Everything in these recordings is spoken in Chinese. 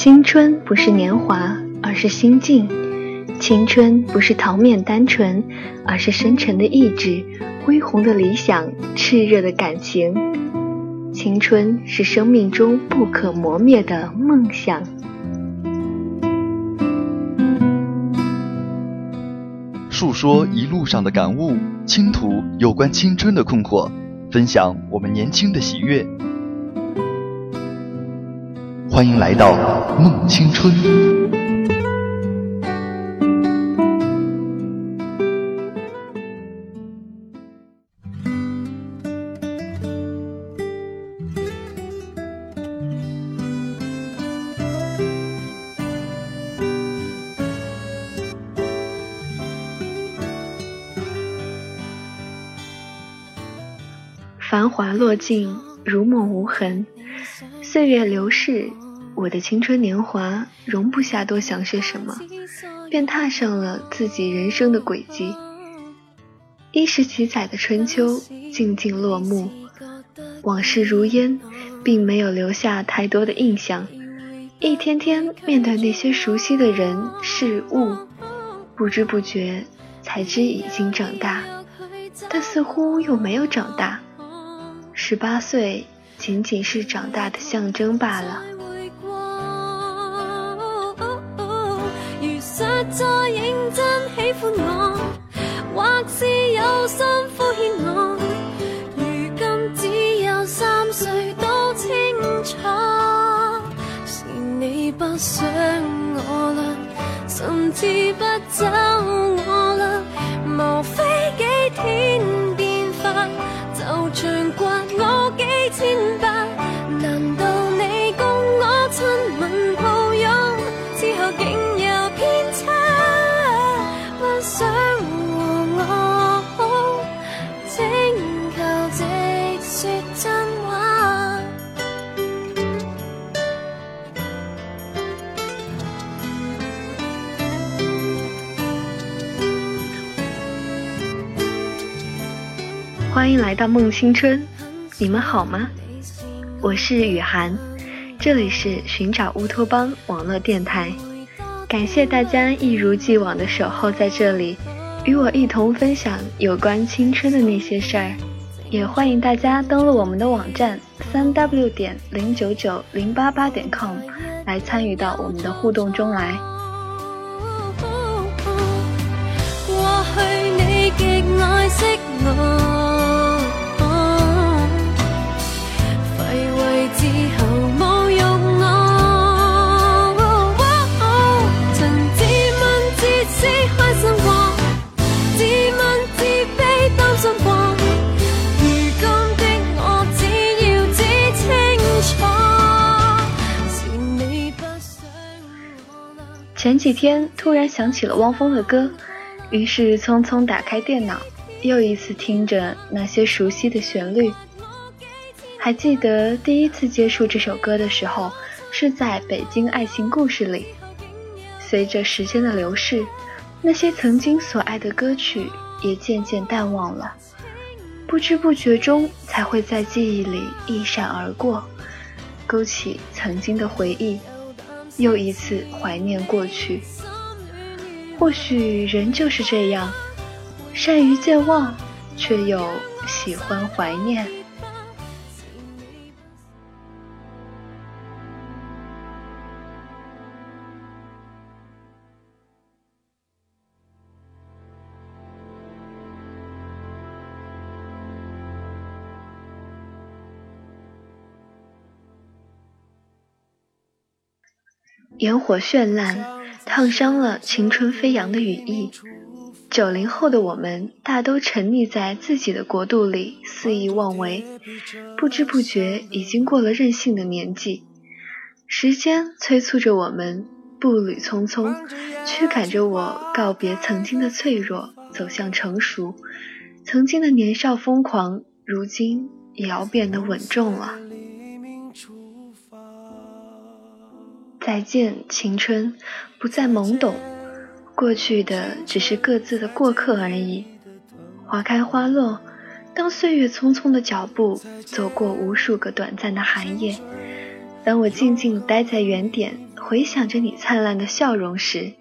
青春不是年华，而是心境；青春不是桃面单纯，而是深沉的意志、恢宏的理想、炽热的感情。青春是生命中不可磨灭的梦想。述说一路上的感悟，倾吐有关青春的困惑，分享我们年轻的喜悦。欢迎来到梦青春。繁华落尽，如梦无痕。岁月流逝，我的青春年华容不下多想些什么，便踏上了自己人生的轨迹。一时几载的春秋静静落幕，往事如烟，并没有留下太多的印象。一天天面对那些熟悉的人事物，不知不觉才知已经长大，但似乎又没有长大。十八岁仅仅是长大的象征罢了。再认真喜欢我，或是有心敷衍我，如今只有三岁都清楚，是你不想我啦，甚至不走我啦，无欢迎来到梦青春，你们好吗？我是雨涵，这里是寻找乌托邦网络电台。感谢大家一如既往的守候在这里，与我一同分享有关青春的那些事儿。也欢迎大家登录我们的网站三 w 点零九九零八八点 com 来参与到我们的互动中来。过去你极爱惜前几天突然想起了汪峰的歌，于是匆匆打开电脑，又一次听着那些熟悉的旋律。还记得第一次接触这首歌的时候，是在《北京爱情故事》里。随着时间的流逝，那些曾经所爱的歌曲也渐渐淡忘了，不知不觉中才会在记忆里一闪而过，勾起曾经的回忆。又一次怀念过去，或许人就是这样，善于健忘，却又喜欢怀念。烟火绚烂，烫伤了青春飞扬的羽翼。九零后的我们，大都沉溺在自己的国度里肆意妄为，不知不觉已经过了任性的年纪。时间催促着我们步履匆匆，驱赶着我告别曾经的脆弱，走向成熟。曾经的年少疯狂，如今也要变得稳重了。再见，青春，不再懵懂，过去的只是各自的过客而已。花开花落，当岁月匆匆的脚步走过无数个短暂的寒夜，当我静静待在原点，回想着你灿烂的笑容时，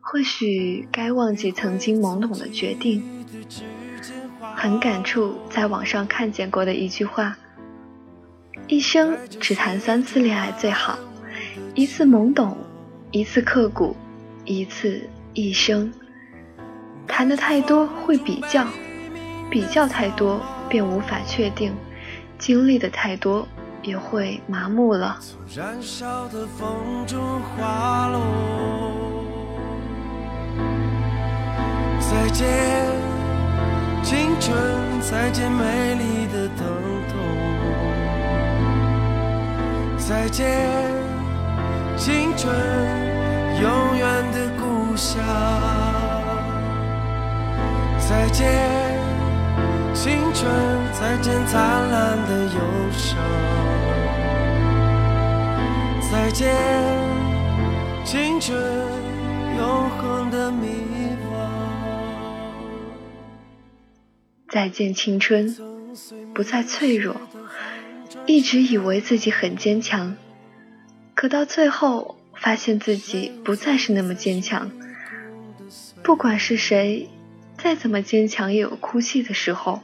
或许该忘记曾经懵懂的决定。很感触在网上看见过的一句话：一生只谈三次恋爱最好，一次懵懂，一次刻骨，一次一生。谈的太多会比较，比较太多便无法确定，经历的太多也会麻木了。再见，青春，再见美丽的疼痛。再见，青春，永远的故乡。再见，青春！再见，灿烂的忧伤。再见，青春，永恒的迷惘。再见，青春，不再脆弱。一直以为自己很坚强，可到最后，发现自己不再是那么坚强。不管是谁。再怎么坚强，也有哭泣的时候。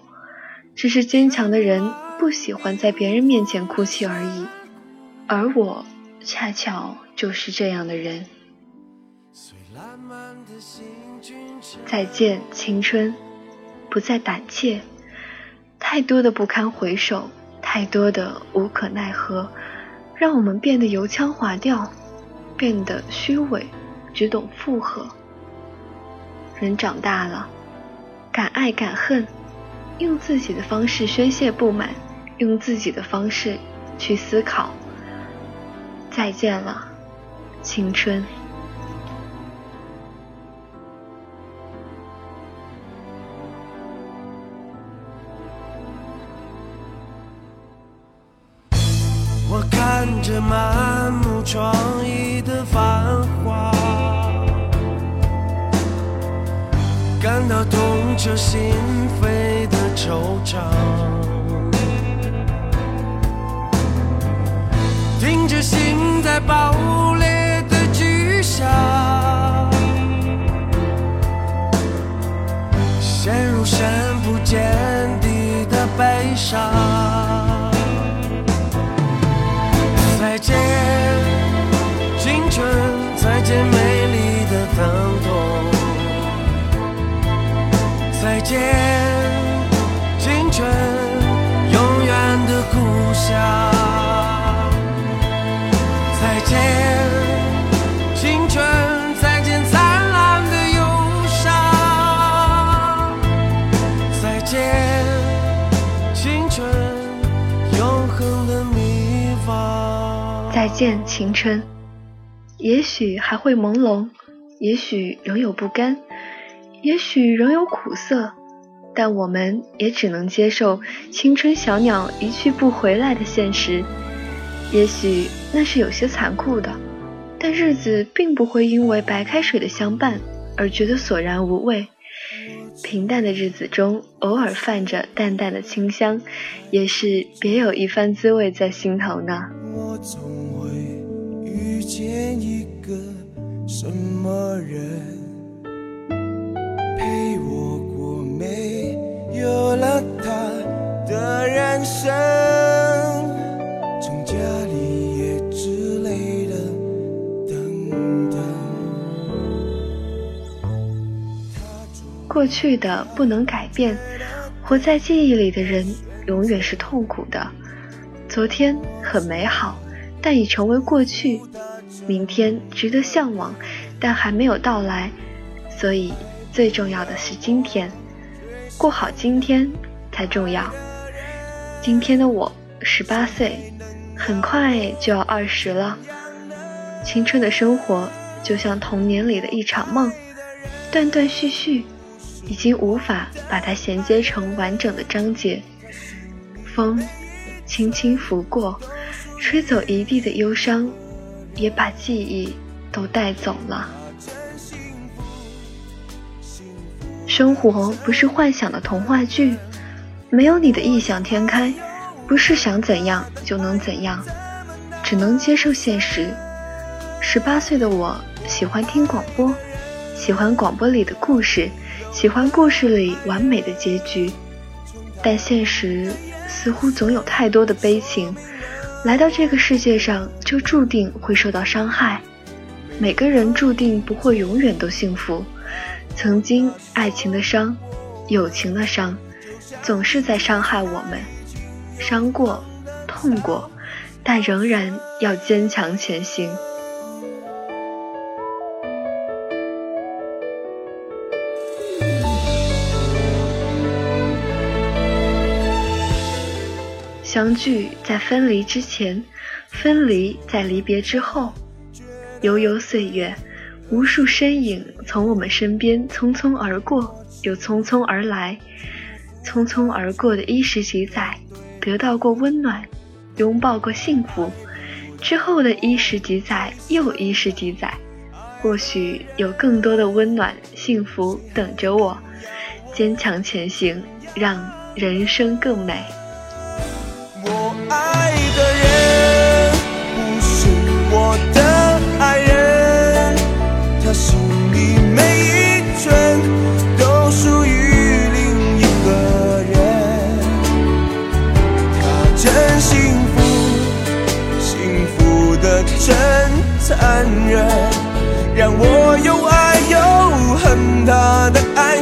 只是坚强的人不喜欢在别人面前哭泣而已，而我恰巧就是这样的人。再见，青春，不再胆怯。太多的不堪回首，太多的无可奈何，让我们变得油腔滑调，变得虚伪，只懂附和。人长大了。敢爱敢恨，用自己的方式宣泄不满，用自己的方式去思考。再见了，青春。着满目疮痍的繁华。感到痛彻心扉的惆怅，听着心在爆裂的巨响，陷入深不见底的悲伤。疼痛。再见，青春，永远的故乡。再见，青春，再见灿烂的忧伤。再见，青春，永恒的迷惘。再见，青春。也许还会朦胧，也许仍有不甘。也许仍有苦涩，但我们也只能接受青春小鸟一去不回来的现实。也许那是有些残酷的，但日子并不会因为白开水的相伴而觉得索然无味。平淡的日子中，偶尔泛着淡淡的清香，也是别有一番滋味在心头呢。我总会遇见一个什么人？陪我过没有了他的人生，从家里也之类的等等。过去的不能改变，活在记忆里的人永远是痛苦的。昨天很美好，但已成为过去；明天值得向往，但还没有到来，所以。最重要的是今天，过好今天才重要。今天的我十八岁，很快就要二十了。青春的生活就像童年里的一场梦，断断续续，已经无法把它衔接成完整的章节。风轻轻拂过，吹走一地的忧伤，也把记忆都带走了。生活不是幻想的童话剧，没有你的异想天开，不是想怎样就能怎样，只能接受现实。十八岁的我喜欢听广播，喜欢广播里的故事，喜欢故事里完美的结局。但现实似乎总有太多的悲情，来到这个世界上就注定会受到伤害。每个人注定不会永远都幸福。曾经爱情的伤，友情的伤，总是在伤害我们，伤过，痛过，但仍然要坚强前行。相聚在分离之前，分离在离别之后。悠悠岁月，无数身影从我们身边匆匆而过，又匆匆而来。匆匆而过的一时几载，得到过温暖，拥抱过幸福。之后的一时几载，又一时几载，或许有更多的温暖、幸福等着我。坚强前行，让人生更美。男人让我又爱又恨他的爱